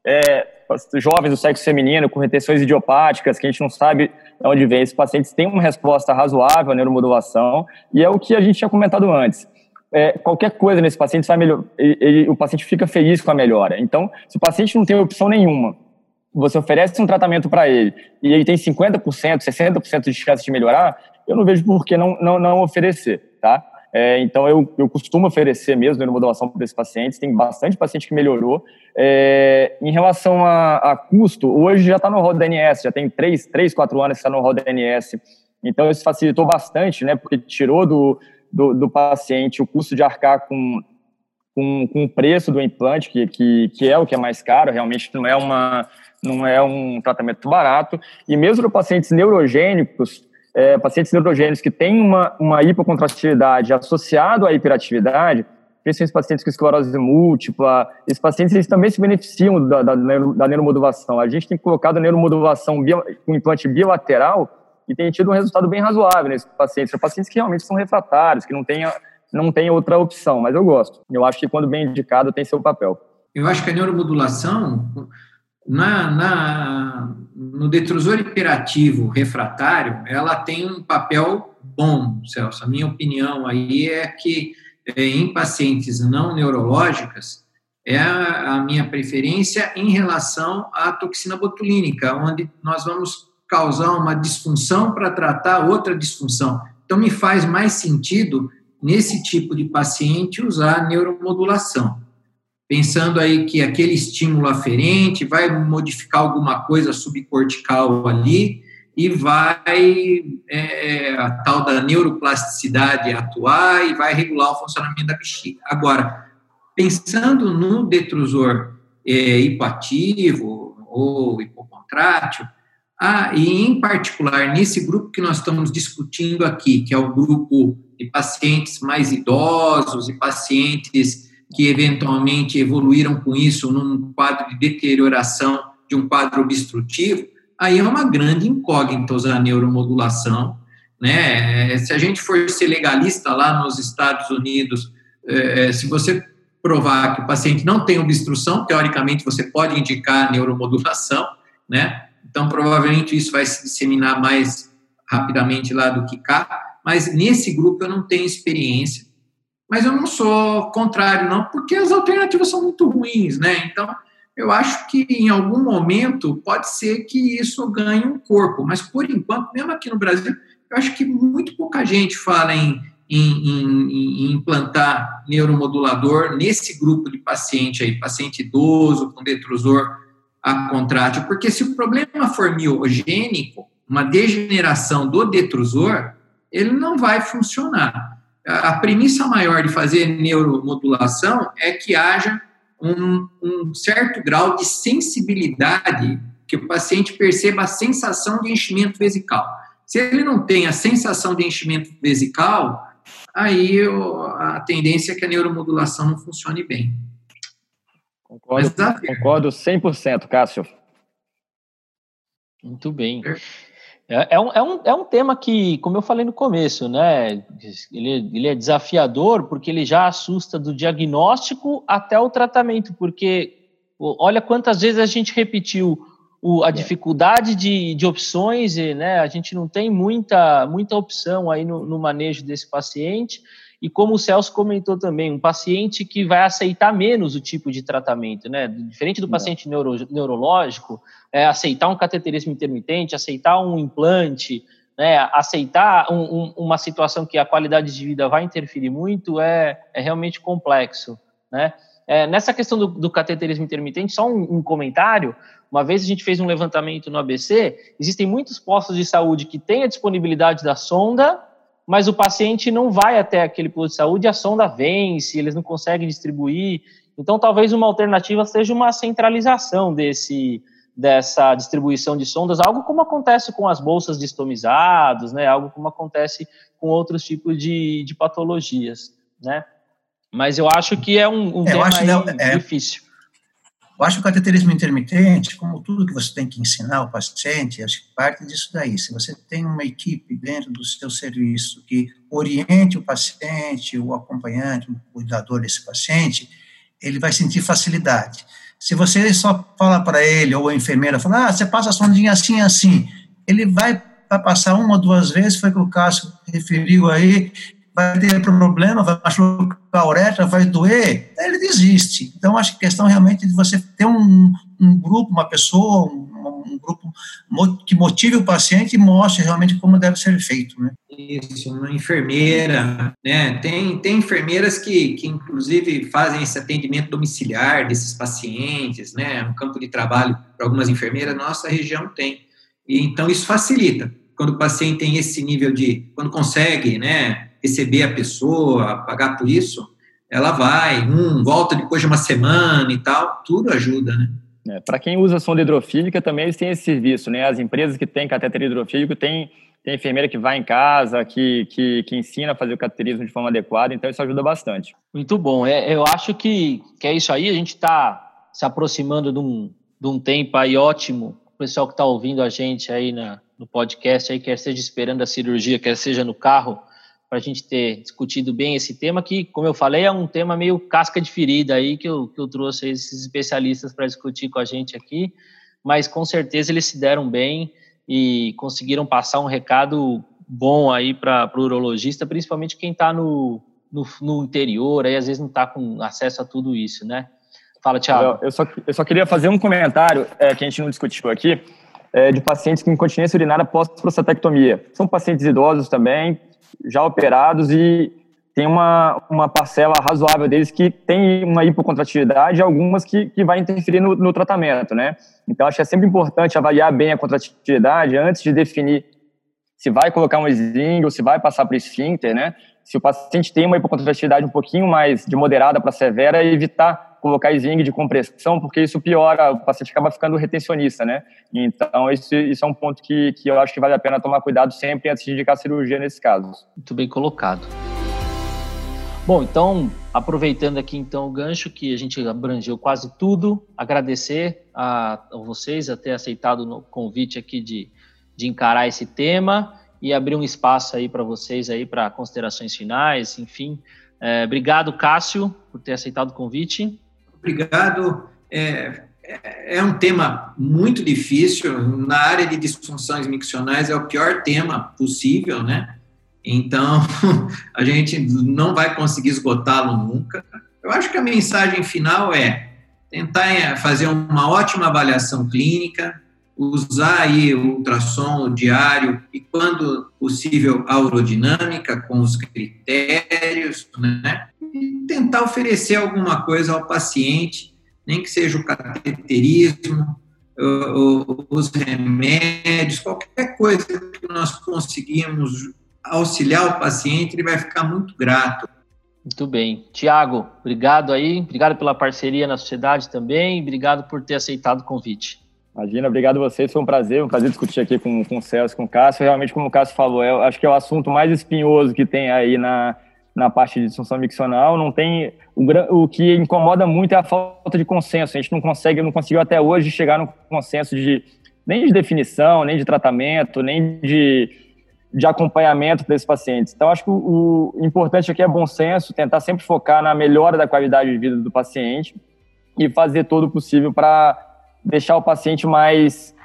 é, jovens do sexo feminino com retenções idiopáticas, que a gente não sabe de onde vem. Esses pacientes têm uma resposta razoável à neuromodulação, e é o que a gente tinha comentado antes. É, qualquer coisa nesse paciente vai melhor, ele, o paciente fica feliz com a melhora. Então, se o paciente não tem opção nenhuma, você oferece um tratamento para ele e ele tem 50%, 60% de chance de melhorar, eu não vejo por que não, não, não oferecer, tá? É, então, eu, eu costumo oferecer mesmo neuromodulação para esses pacientes. Tem bastante paciente que melhorou. É, em relação a, a, custo, hoje já está no rol da ANS, já tem 3, 3 4 anos que está no rol da ANS. Então, isso facilitou bastante, né? Porque tirou do, do, do paciente o custo de arcar com, com, com o preço do implante, que, que, que é o que é mais caro, realmente não é, uma, não é um tratamento barato. E mesmo para pacientes neurogênicos, é, pacientes neurogênicos que têm uma, uma hipocontratividade associada à hiperatividade, principalmente pacientes com esclerose múltipla, esses pacientes eles também se beneficiam da, da, da neuromodulação. A gente tem colocado a neuromodulação com implante bilateral e tem tido um resultado bem razoável nesses pacientes. São pacientes que realmente são refratários, que não têm, não têm outra opção, mas eu gosto. Eu acho que quando bem indicado tem seu papel. Eu acho que a neuromodulação na, na, no detrusor hiperativo refratário, ela tem um papel bom, Celso. A minha opinião aí é que é, em pacientes não neurológicas, é a, minha preferência em relação à toxina botulínica, onde nós vamos causar uma disfunção para tratar outra disfunção. Então, me faz mais sentido, nesse tipo de paciente, usar neuromodulação pensando aí que aquele estímulo aferente vai modificar alguma coisa subcortical ali e vai é, a tal da neuroplasticidade atuar e vai regular o funcionamento da bexiga. Agora, pensando no detrusor é, hipoativo ou hipocontrátil, ah, e em particular nesse grupo que nós estamos discutindo aqui, que é o grupo de pacientes mais idosos e pacientes que eventualmente evoluíram com isso num quadro de deterioração de um quadro obstrutivo, aí é uma grande incógnita usar a neuromodulação. Né? Se a gente for ser legalista lá nos Estados Unidos, é, se você provar que o paciente não tem obstrução, teoricamente você pode indicar neuromodulação, né? Então, provavelmente isso vai se disseminar mais rapidamente lá do que cá, mas nesse grupo eu não tenho experiência. Mas eu não sou contrário, não, porque as alternativas são muito ruins, né? Então, eu acho que em algum momento pode ser que isso ganhe um corpo, mas por enquanto, mesmo aqui no Brasil, eu acho que muito pouca gente fala em, em, em, em implantar neuromodulador nesse grupo de paciente aí, paciente idoso com detrusor acontrátil, porque se o problema for miogênico, uma degeneração do detrusor, ele não vai funcionar. a premissa maior de fazer neuromodulação é que haja um, um certo grau de sensibilidade, que o paciente perceba a sensação de enchimento vesical. Se ele não tem a sensação de enchimento vesical, aí a tendência é que a neuromodulação não funcione bem. Concordo, concordo 100%, Cássio. Muito bem. É, é, um, é, um, é um tema que, como eu falei no começo, né? Ele, ele é desafiador porque ele já assusta do diagnóstico até o tratamento, porque olha quantas vezes a gente repetiu o, a é. dificuldade de, de opções, e, né? A gente não tem muita, muita opção aí no, no manejo desse paciente. E como o Celso comentou também, um paciente que vai aceitar menos o tipo de tratamento, né? Diferente do paciente neuro, neurológico, é, aceitar um cateterismo intermitente, aceitar um implante, né, aceitar um, um, uma situação que a qualidade de vida vai interferir muito é, é realmente complexo, né? É, nessa questão do, do, cateterismo intermitente, só um, um, comentário. Uma vez a gente fez um levantamento no ABC, existem muitos postos de saúde que têm a disponibilidade da sonda, mas o paciente não vai até aquele posto de saúde, a sonda vence, eles não conseguem distribuir. Então, talvez uma alternativa seja uma centralização desse, dessa distribuição de sondas, algo como acontece com as bolsas de estomizados, né? Algo como acontece com outros tipos de, de patologias, né? Mas eu acho que é um, um é, tema acho, não, é, difícil. Eu acho que o cateterismo intermitente, como tudo que você tem que ensinar ao paciente, acho que parte disso daí. Se você tem uma equipe dentro do seu serviço que oriente o paciente, o acompanhante, o cuidador desse paciente, ele vai sentir facilidade. Se você só fala para ele, ou a enfermeira fala, ah, você passa a sondinha assim, assim, ele vai, vai passar uma ou duas vezes, foi o que o Cássio referiu aí, vai ter problema, vai machucar a uretra, vai doer, ele desiste. Então, acho que a questão realmente de você ter um, um grupo, uma pessoa, um, um, grupo que motive o paciente e mostre realmente como deve ser feito, né? Isso, uma enfermeira, né? Tem, tem enfermeiras que, que, inclusive, fazem esse atendimento domiciliar desses pacientes, né? Um campo de trabalho para algumas enfermeiras, nossa região tem. E, então, isso facilita. Quando o paciente tem esse nível de, quando consegue, né? Receber a pessoa, pagar por isso, ela vai, um, volta depois de uma semana e tal, tudo ajuda, né? É, Para quem usa sonda hidrofílica, também eles têm esse serviço, né? As empresas que têm cateter hidrofílico têm tem enfermeira que vai em casa, que, que, que ensina a fazer o cateterismo de forma adequada, então isso ajuda bastante. Muito bom. É, eu acho que, que é isso aí, a gente está se aproximando de um, de um tempo aí ótimo. O pessoal que está ouvindo a gente aí na, no podcast, aí, quer seja esperando a cirurgia, quer seja no carro, para a gente ter discutido bem esse tema, que, como eu falei, é um tema meio casca de ferida aí, que eu, que eu trouxe esses especialistas para discutir com a gente aqui, mas com certeza eles se deram bem e conseguiram passar um recado bom aí para o urologista, principalmente quem está no, no, no, interior, aí às vezes não está com acesso a tudo isso, né? Fala, Thiago. Eu só, eu só queria fazer um comentário é, que a gente não discutiu aqui, é, de pacientes com incontinência urinária pós-prostatectomia. São pacientes idosos também, já operados e tem uma, uma parcela razoável deles que tem uma hipocontratividade e algumas que, que vai interferir no, no tratamento, né? Então, acho que é sempre importante avaliar bem a contratividade antes de definir se vai colocar um sling ou se vai passar para esfíncter, né? Se o paciente tem uma hipocontratividade um pouquinho mais de moderada para severa, evitar colocar sling de compressão, porque isso piora, o paciente acaba ficando retencionista, né? Então, isso, isso é um ponto que, que eu acho que vale a pena tomar cuidado sempre antes de indicar cirurgia nesses casos. Muito bem colocado. Bom, então, aproveitando aqui então o gancho que a gente abrangeu quase tudo, agradecer a, a vocês a ter aceitado o convite aqui de, de encarar esse tema e abrir um espaço aí para vocês aí para considerações finais, enfim. É, obrigado, Cássio, por ter aceitado o convite. Obrigado. É, é, é um tema muito difícil. Na área de disfunções miccionais é o pior tema possível, né? Então, a gente não vai conseguir esgotá-lo nunca. Eu acho que a mensagem final é tentar é, fazer uma ótima avaliação clínica, usar aí o ultrassom diário e, quando possível, a urodinâmica com os critérios, né? E tentar oferecer alguma coisa ao paciente, nem que seja o cateterismo, os remédios, qualquer coisa que nós conseguimos auxiliar o paciente, ele vai ficar muito grato. Muito bem. Tiago, obrigado aí, obrigado pela parceria na sociedade também, obrigado por ter aceitado o convite. Imagina, obrigado a vocês, foi um prazer, um prazer discutir aqui com, com o Celso, com o Cássio. Realmente, como o Cássio falou, é, acho que é o assunto mais espinhoso que tem aí na, na parte de disfunção miccional. Não tem o, o que incomoda muito é a falta de consenso. A gente não consegue, não conseguiu até hoje chegar no consenso de nem de definição, nem de tratamento, nem de, de acompanhamento desses pacientes. Então, acho que o, o importante aqui é bom senso, tentar sempre focar na melhora da qualidade de vida do paciente e fazer todo o possível para deixar o paciente mais,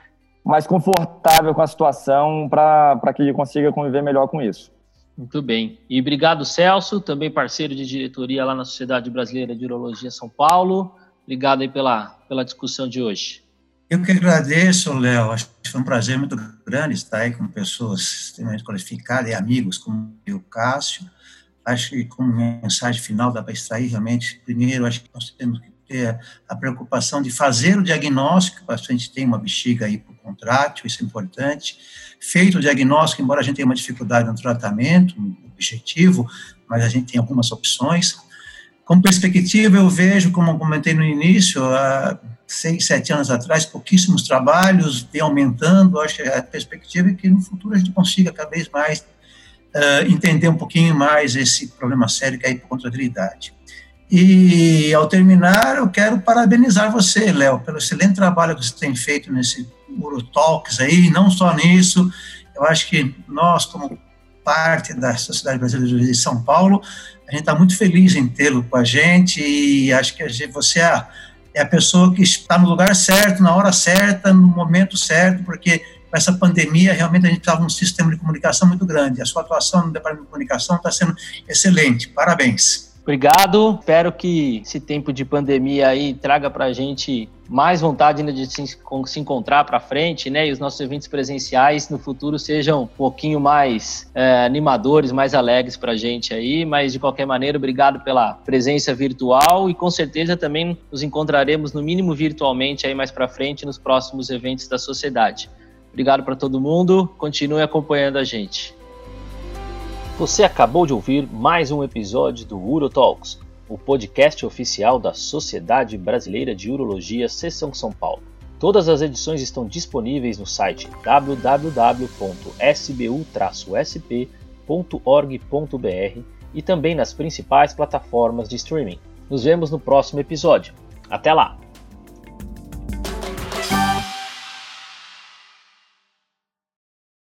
mais confortável com a situação para que ele consiga conviver melhor com isso. Muito bem. E obrigado, Celso, também parceiro de diretoria lá na Sociedade Brasileira de Urologia São Paulo. Obrigado aí pela, pela discussão de hoje. Eu que agradeço, Léo. Acho que foi um prazer muito grande estar aí com pessoas extremamente qualificadas e amigos como o Cássio. Acho que como mensagem final dá para extrair realmente, primeiro, acho que nós temos que ter a preocupação de fazer o diagnóstico, o paciente tem uma bexiga contrátil, isso é importante. Feito o diagnóstico, embora a gente tenha uma dificuldade no tratamento objetivo, mas a gente tem algumas opções. Como perspectiva, eu vejo, como eu comentei no início, há seis, sete anos atrás, pouquíssimos trabalhos, vem aumentando, acho que a perspectiva é que no futuro a gente consiga cada vez mais uh, entender um pouquinho mais esse problema sério que é a hipocontrabilidade. E, ao terminar, eu quero parabenizar você, Léo, pelo excelente trabalho que você tem feito nesse Urotalks aí, não só nisso, eu acho que nós, como parte da Sociedade Brasileira de São Paulo, a gente está muito feliz em tê-lo com a gente e acho que gente, você é a, é a pessoa que está no lugar certo, na hora certa, no momento certo, porque com essa pandemia, realmente a gente estava num sistema de comunicação muito grande. A sua atuação no Departamento de Comunicação está sendo excelente. Parabéns. Obrigado. Espero que esse tempo de pandemia aí traga para a gente mais vontade ainda de se, se encontrar para frente, né? E os nossos eventos presenciais no futuro sejam um pouquinho mais é, animadores, mais alegres para a gente aí. Mas de qualquer maneira, obrigado pela presença virtual e com certeza também nos encontraremos no mínimo virtualmente aí mais para frente nos próximos eventos da sociedade. Obrigado para todo mundo. Continue acompanhando a gente. Você acabou de ouvir mais um episódio do UroTalks, o podcast oficial da Sociedade Brasileira de Urologia Seção São Paulo. Todas as edições estão disponíveis no site www.sbu-sp.org.br e também nas principais plataformas de streaming. Nos vemos no próximo episódio. Até lá!